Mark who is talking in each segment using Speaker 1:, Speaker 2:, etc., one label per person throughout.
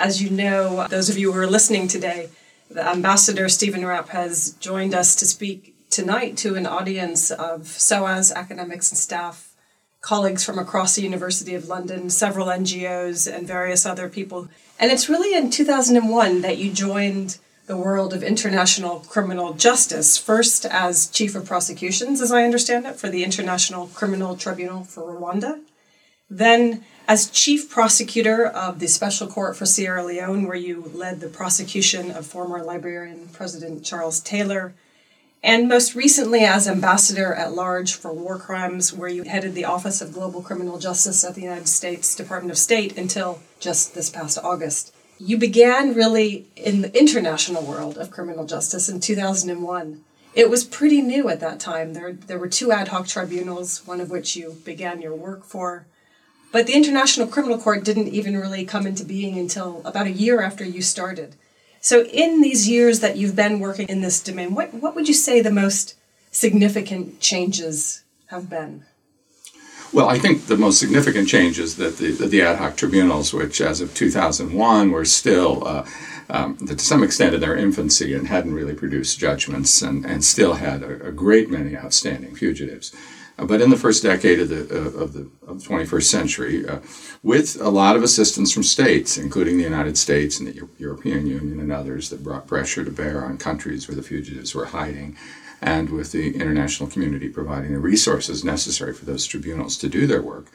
Speaker 1: As you know, those of you who are listening today, the Ambassador Stephen Rapp has joined us to speak tonight to an audience of SOAS academics and staff, colleagues from across the University of London, several NGOs, and various other people. And it's really in 2001 that you joined the world of international criminal justice, first as chief of prosecutions, as I understand it, for the International Criminal Tribunal for Rwanda, then as chief prosecutor of the Special Court for Sierra Leone, where you led the prosecution of former Liberian President Charles Taylor, and most recently as ambassador at large for war crimes, where you headed the Office of Global Criminal Justice at the United States Department of State until just this past August. You began really in the international world of criminal justice in 2001. It was pretty new at that time. There, there were two ad hoc tribunals, one of which you began your work for. But the International Criminal Court didn't even really come into being until about a year after you started. So, in these years that you've been working in this domain, what, what would you say the most significant changes have been?
Speaker 2: Well, I think the most significant change is that the, the ad hoc tribunals, which as of 2001 were still uh, um, to some extent in their infancy and hadn't really produced judgments and, and still had a, a great many outstanding fugitives. But in the first decade of the, uh, of the, of the 21st century, uh, with a lot of assistance from states, including the United States and the European Union and others that brought pressure to bear on countries where the fugitives were hiding, and with the international community providing the resources necessary for those tribunals to do their work,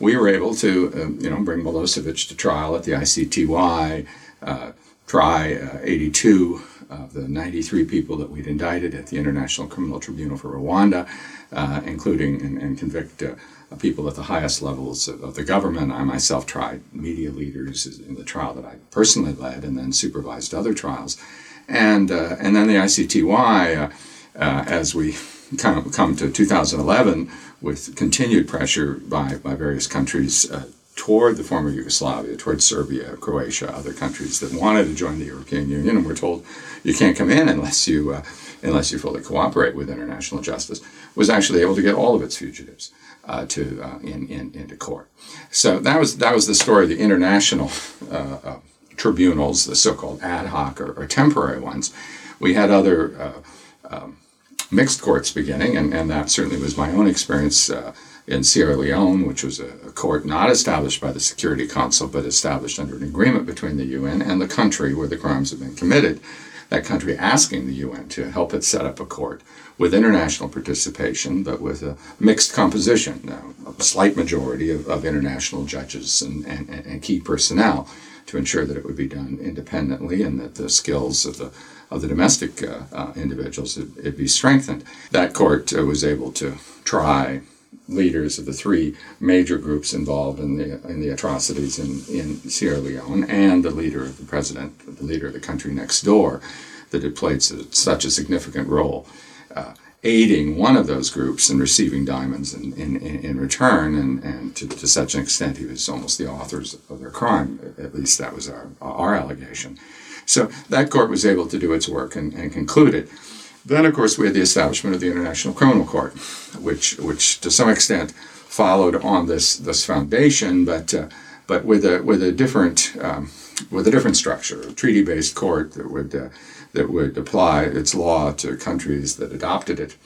Speaker 2: we were able to, uh, you know, bring Milosevic to trial at the ICTY, uh, try uh, 82 of the 93 people that we'd indicted at the International Criminal Tribunal for Rwanda, uh, including and, and convict uh, people at the highest levels of, of, the government. I myself tried media leaders in the trial that I personally led, and then supervised other trials, and uh, and then the ICTY uh, as we kind of come to 2011 with continued pressure by, by various countries uh, toward the former Yugoslavia, toward Serbia, Croatia, other countries that wanted to join the European Union, and we're told you can't come in unless you uh, unless you fully cooperate with international justice, was actually able to get all of its fugitives uh, to uh, in, in, into court. So that was that was the story of the international uh, uh, tribunals, the so-called ad hoc or, or, temporary ones. We had other um, mixed courts beginning, and, and that certainly was my own experience uh, in Sierra Leone, which was a, a, court not established by the Security Council, but established under an agreement between the UN and the country where the crimes have been committed. That country asking the UN to help it set up a court with international participation, but with a mixed composition, a slight majority of, of international judges and, and, and key personnel to ensure that it would be done independently and that the skills of the of the domestic uh, uh, individuals, it, be strengthened. That court uh, was able to try leaders of the three major groups involved in the in the atrocities in, in Sierra Leone and the leader of the president, the leader of the country next door, that had played such a significant role. Uh, aiding one of those groups and receiving diamonds in, in, in return, and, and to, to such an extent he was almost the authors of their crime. At least that was our, our allegation. So that court was able to do its work and, and conclude it. Then, of course, we had the establishment of the International Criminal Court, which, which to some extent followed on this, this foundation, but, uh, but with, a, with, a different, um, with a different structure, a treaty-based court that would, uh, that would apply its law to countries that adopted it.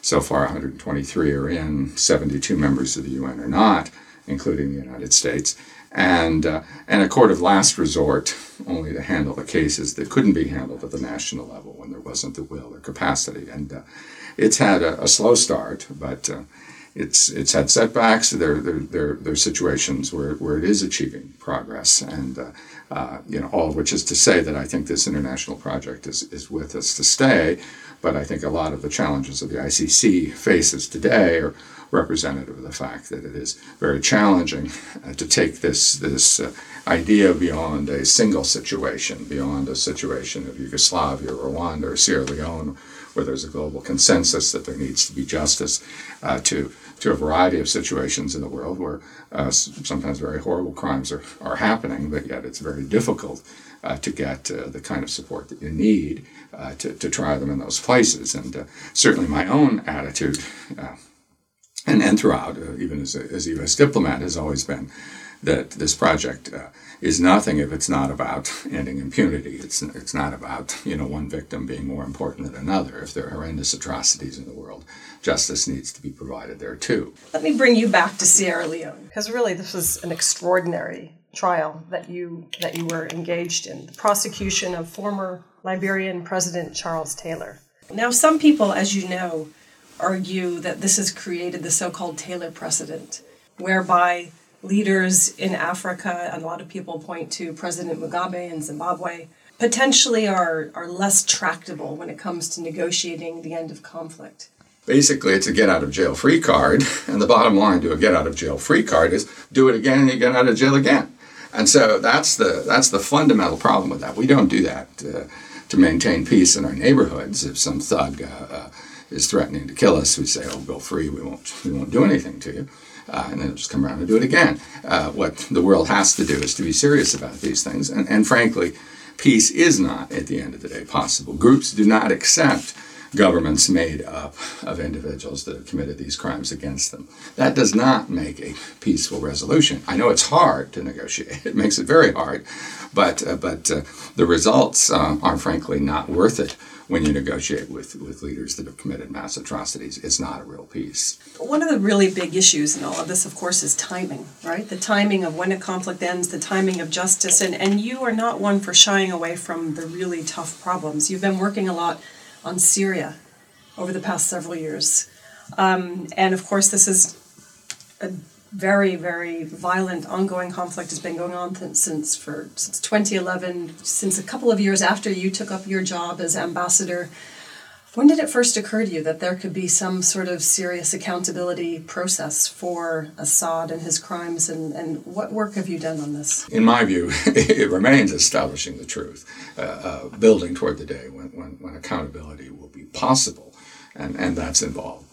Speaker 2: So far, 123 are in, 72 members of the UN are not, including the United States and, uh, and a court of last resort only to handle the cases that couldn't be handled at the national level when there wasn't the will or capacity. And uh, it's had a, a, slow start, but uh, it's, it's had setbacks. There, there, there, there are situations where, where it is achieving progress, and uh, uh, you know, all of which is to say that I think this international project is, is with us to stay. But I think a lot of the challenges that the ICC faces today are representative of the fact that it is very challenging uh, to take this this uh, idea beyond a single situation, beyond a situation of Yugoslavia, Rwanda, or Sierra Leone, where there's a global consensus that there needs to be justice, uh, to to a variety of situations in the world where uh, sometimes very horrible crimes are, are happening, but yet it's very difficult uh, to get uh, the kind of support that you need uh, to, to try them in those places. And uh, certainly my own attitude, uh, and, and throughout, even as a, as a U.S. diplomat, has always been that this project uh, is nothing if it's not about ending impunity. It's, it's not about you know one victim being more important than another. If there are horrendous atrocities in the world, justice needs to be provided there too.
Speaker 1: Let me bring you back to Sierra Leone because really this was an extraordinary trial that you that you were engaged in the prosecution of former Liberian President Charles Taylor. Now, some people, as you know, argue that this has created the so-called Taylor precedent, whereby leaders in Africa, and a lot of people point to President Mugabe in Zimbabwe, potentially are, are less tractable when it comes to negotiating the end of conflict.
Speaker 2: Basically, it's a get out of jail free card, and the bottom line to a get out of jail free card is do it again and you get out of jail again. And so that's the that's the fundamental problem with that. We don't do that uh, to maintain peace in our neighborhoods. If some thug uh, uh, is threatening to kill us, we say, "Oh, go free. We won't we won't do anything to you." Uh, and then just come around and do it again. Uh, what the world has to do is to be serious about these things. And, and frankly, peace is not, at the end of the day, possible. Groups do not accept governments made up of individuals that have committed these crimes against them. That does not make a peaceful resolution. I know it's hard to negotiate, it makes it very hard, but, uh, but uh, the results uh, are frankly not worth it when you negotiate with, with leaders that have committed mass atrocities. It's not a real peace.
Speaker 1: One of the really big issues in all of this, of course, is timing, right? The timing of when a conflict ends, the timing of justice. And, and you are not one for shying away from the really tough problems. You've been working a lot on Syria over the past several years. Um, and of course, this is a very, very violent, ongoing conflict has been going on th- since for since 2011, since a couple of years after you took up your job as ambassador. When did it first occur to you that there could be some sort of serious accountability process for Assad and his crimes, and, and what work have you done on this?
Speaker 2: In my view, it remains establishing the truth, uh, uh, building toward the day when, when, when accountability will be possible, and, and that's involved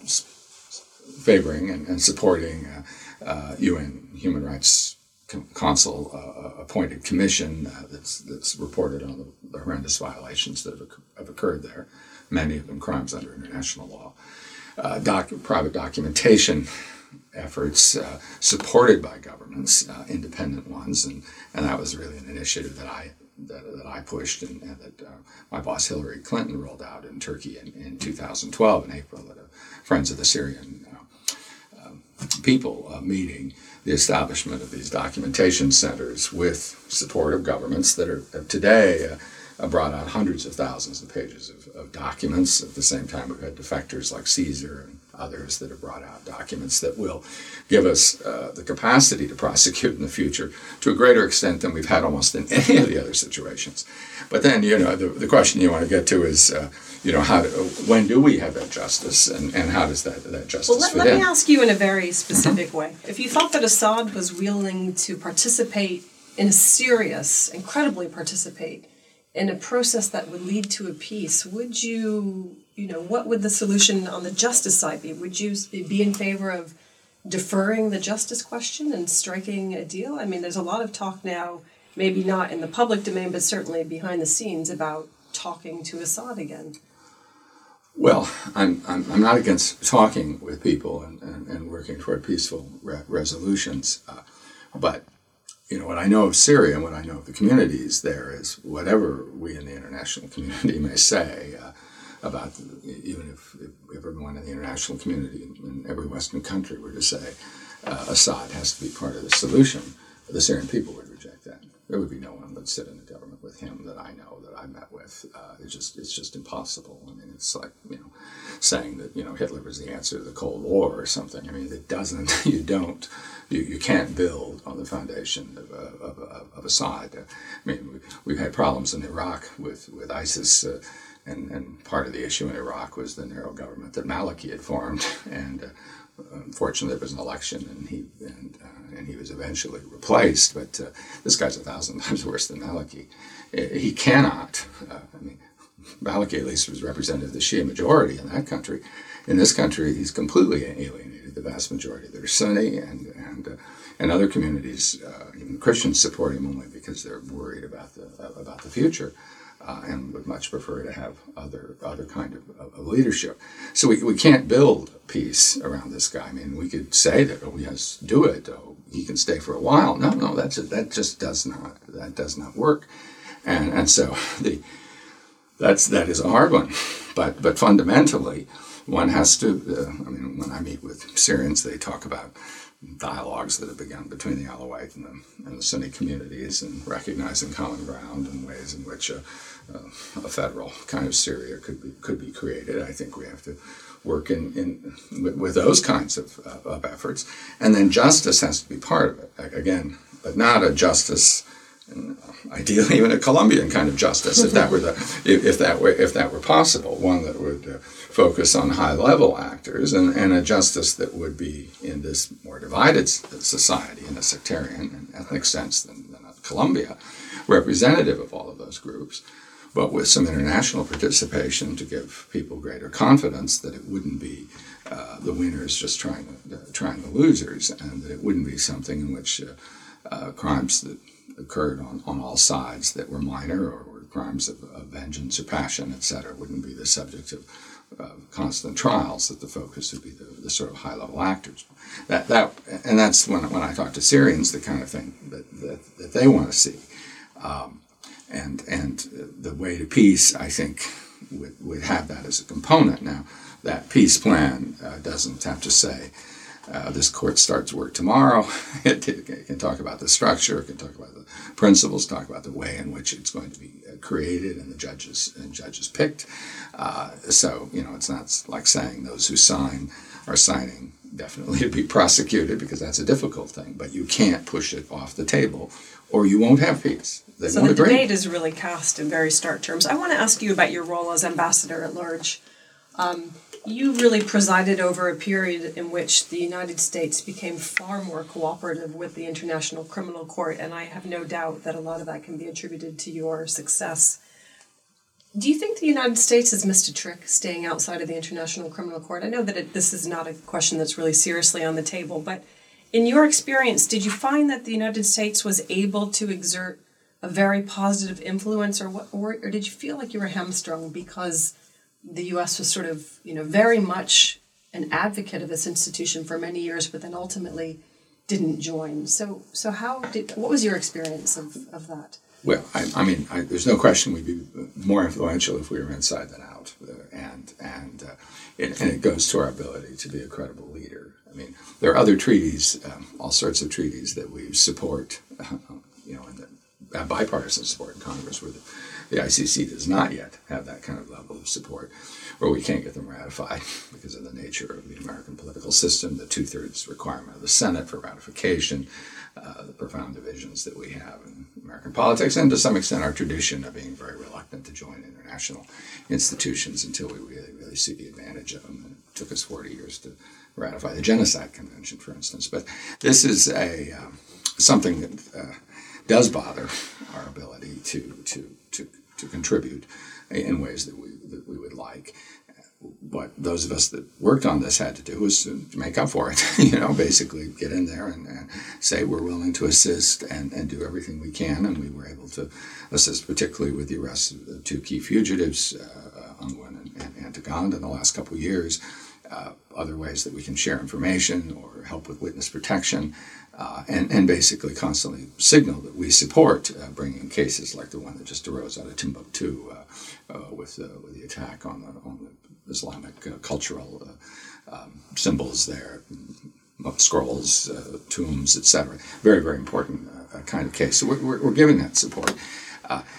Speaker 2: favoring and, and supporting uh, uh, UN Human Rights Council uh, appointed commission uh, that's, that's reported on the, the, horrendous violations that have, have, occurred there, many of them crimes under international law. Uh, doc, private documentation efforts uh, supported by governments, uh, independent ones, and, and that was really an initiative that I that, that I pushed and, and that uh, my boss Hillary Clinton rolled out in Turkey in, in 2012 in April at a Friends of the Syrian people uh, meeting the establishment of these documentation centers with support of governments that are today uh, brought out hundreds of thousands of pages of, of, documents. At the same time, we've had defectors like Caesar and others that have brought out documents that will give us uh, the capacity to prosecute in the future to a greater extent than we've had almost in any of the other situations. But then, you know, the, the question you want to get to is, uh, you know, how do, when do we have that justice, and, and how does that that justice
Speaker 1: well, let, let me ask you in a very specific way. If you thought that Assad was willing to participate in a serious, incredibly participate in a process that would lead to a peace, would you, you know, what would the solution on the justice side be? Would you be in favor of deferring the justice question and striking a deal? I mean, there's a lot of talk now, maybe not in the public domain, but certainly behind the scenes about talking to Assad again.
Speaker 2: Well, I'm, I'm, I'm not against talking with people and, and, and working toward peaceful re- resolutions. Uh, but, you know, what I know of Syria and what I know of the communities there is whatever we in the international community may say uh, about, even if, if, everyone in the international community in every Western country were to say uh, Assad has to be part of the solution, the Syrian people would reject that. There would be no one that sit in the government with him that I know that I met with. Uh, it's just it's just impossible. I mean, it's like you know, saying that you know Hitler was the answer to the Cold War or something. I mean, it doesn't. You don't. You, you can't build on the foundation of, of, of, of Assad. I mean, we, have had problems in Iraq with with ISIS. Uh, and, and part of the issue in Iraq was the narrow government that Maliki had formed, and uh, unfortunately there was an election, and he and uh, and he was eventually replaced. But uh, this guy's a thousand times worse than Maliki. He cannot. Uh, I mean, Maliki at least was representative of the Shia majority in that country. In this country, he's completely alienated the vast majority that are Sunni and and uh, and other communities. Uh, even Christians support him only because they're worried about the about the future. Uh, and would much prefer to have other other kind of, of, leadership. So we, we can't build peace around this guy. I mean, we could say that, oh yes, do it. Oh, he can stay for a while. No, no, that's that just does not that does not work. And and so the that's that is a hard one. But but fundamentally, one has to. Uh, I mean, when I meet with Syrians, they talk about dialogues that have begun between the Alawite and the, and the Sunni communities and recognizing common ground and ways in which a, a, a, federal kind of Syria could be, could be created. I think we have to work in, in with, with those kinds of, of efforts. And then justice has to be part of it. Again, but not a justice ideally even a Colombian kind of justice, if that were the, if, if that were if that were possible, one that would uh, focus on high level actors, and, and a justice that would be in this more divided society in a sectarian and ethnic sense than, than Colombia, representative of all of those groups, but with some international participation to give people greater confidence that it wouldn't be uh, the winners just trying to, uh, trying the losers, and that it wouldn't be something in which uh, uh crimes that occurred on, on all sides that were minor or were crimes of, of vengeance or passion, etc., wouldn't be the subject of uh, constant trials. That the focus would be the, the sort of high level actors. That that and that's when when I talk to Syrians, the kind of thing that that, that they want to see. Um, and and the way to peace, I think, would, would have that as a component. Now, that peace plan uh, doesn't have to say uh, this court starts work tomorrow. it, it, can talk about the structure, it can talk about the principles, talk about the way in which it's going to be uh, created and the judges and judges picked. Uh, so you know, it's not like saying those who sign are signing definitely to be prosecuted because that's a difficult thing. But you can't push it off the table, or you won't have peace.
Speaker 1: They so the agree. debate is really cast in very stark terms. I want to ask you about your role as ambassador at large. Um, you really presided over a period in which the United States became far more cooperative with the International Criminal Court, and I have no doubt that a lot of that can be attributed to your success. Do you think the United States has missed a trick staying outside of the International Criminal Court? I know that it, this is not a question that's really seriously on the table, but in your experience, did you find that the United States was able to exert a very positive influence, or what, or, or did you feel like you were hamstrung because? The U.S. was sort of, you know, very much an advocate of this institution for many years, but then ultimately didn't join. So, so how did? What was your experience of, of that?
Speaker 2: Well, I, I mean, I, there's no question we'd be more influential if we were inside than out, and and uh, it, and it goes to our ability to be a credible leader. I mean, there are other treaties, um, all sorts of treaties that we support, uh, you know, and that have bipartisan support in Congress, where the the ICC does not yet have that kind of level of support, or we can't get them ratified because of the nature of the American political system, the two thirds requirement of the Senate for ratification, uh, the profound divisions that we have in American politics, and to some extent our tradition of being very reluctant to join international institutions until we really, really see the advantage of them. And it took us 40 years to ratify the Genocide Convention, for instance. But this is a um, something that uh, does bother our ability to to to, to contribute in ways that we that we would like. What those of us that worked on this had to do was to make up for it. you know, basically get in there and, and, say we're willing to assist and, and do everything we can, and we were able to assist, particularly with the arrest of the two key fugitives, uh, Ongwen and, and Ntaganda, in the last couple of years. Uh, other ways that we can share information or help with witness protection uh, and, and basically constantly signal that we support uh, bringing cases like the one that just arose out of Timbuktu uh, uh with, uh, with the attack on the, on the Islamic uh, cultural um, symbols there, scrolls, tombs, etc. Very, very important kind of case. So we're, we're, giving that support.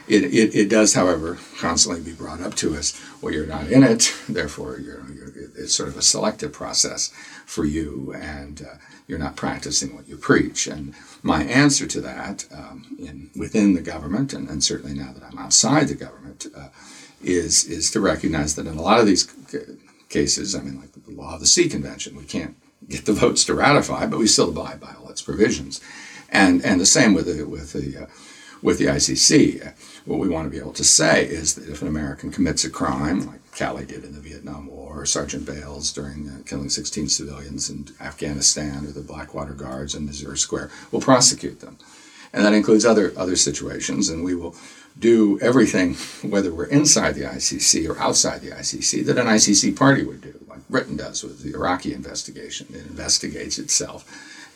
Speaker 2: It, it, it, does, however, constantly be brought up to us. Well, you're not in it, therefore, you're, you're, it's sort of a selective process for you, and you're not practicing what you preach. And my answer to that, um, in, within the government, and, and, certainly now that I'm outside the government, uh, is is to recognize that in a lot of these cases, I mean, like the law of the sea convention, we can't get the votes to ratify, but we still abide by all its provisions, and and the same with the with the uh, with the ICC. What we want to be able to say is that if an American commits a crime, like Calley did in the Vietnam War, or Sergeant Bales during uh, killing 16 civilians in Afghanistan, or the Blackwater Guards in Nisour Square. We'll prosecute them. and that includes other other situations. And we will do everything, whether we're inside the ICC or outside the ICC, that an ICC party would do, like Britain does with the Iraqi investigation. It investigates itself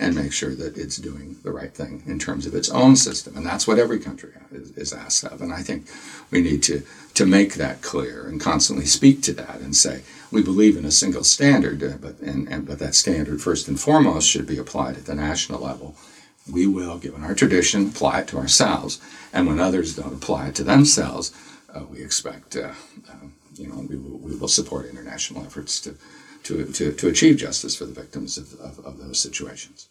Speaker 2: and makes sure that it's doing the right thing in terms of its own system. And that's what every country is, is asked of. And I think we need to, to make that clear and constantly speak to that and say, we believe in a single standard, uh, but, and, and, but that standard, first and foremost, should be applied at the national level we will, given our tradition, apply it to ourselves. And when others don't apply it to themselves, uh, we expect, uh, uh, you know, we will, we will support international efforts to, to, to, to achieve justice for the victims of, of, of, those situations.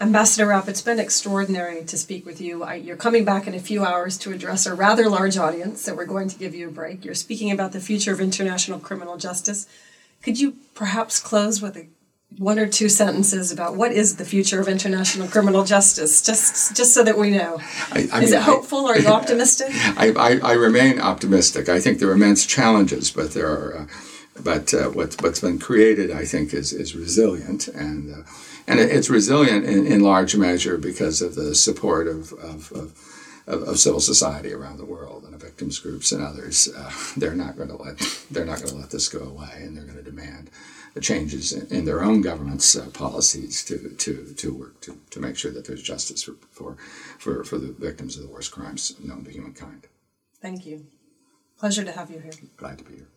Speaker 1: Ambassador Rapp, it's been extraordinary to speak with you. I, you're coming back in a few hours to address a rather large audience, so we're going to give you a break. You're speaking about the future of international criminal justice. Could you perhaps close with a one or two sentences about what is the future of international criminal justice, just just so that we know. I, I is mean, it hopeful? Are you optimistic?
Speaker 2: I, I, remain optimistic. I think there are immense challenges, but there are. Uh, but uh, what's what's been created, I think, is is resilient, and uh, and it's resilient in, in large measure because of the support of of, of, of civil society around the world and of victims groups and others. Uh, they're not going to let they're not going to let this go away, and they're going to demand changes in, their own government's uh, policies to, to, to work to, to make sure that there's justice for, for, for, for the victims of the worst crimes known to humankind.
Speaker 1: Thank you. Pleasure to have you here.
Speaker 2: Glad to be here.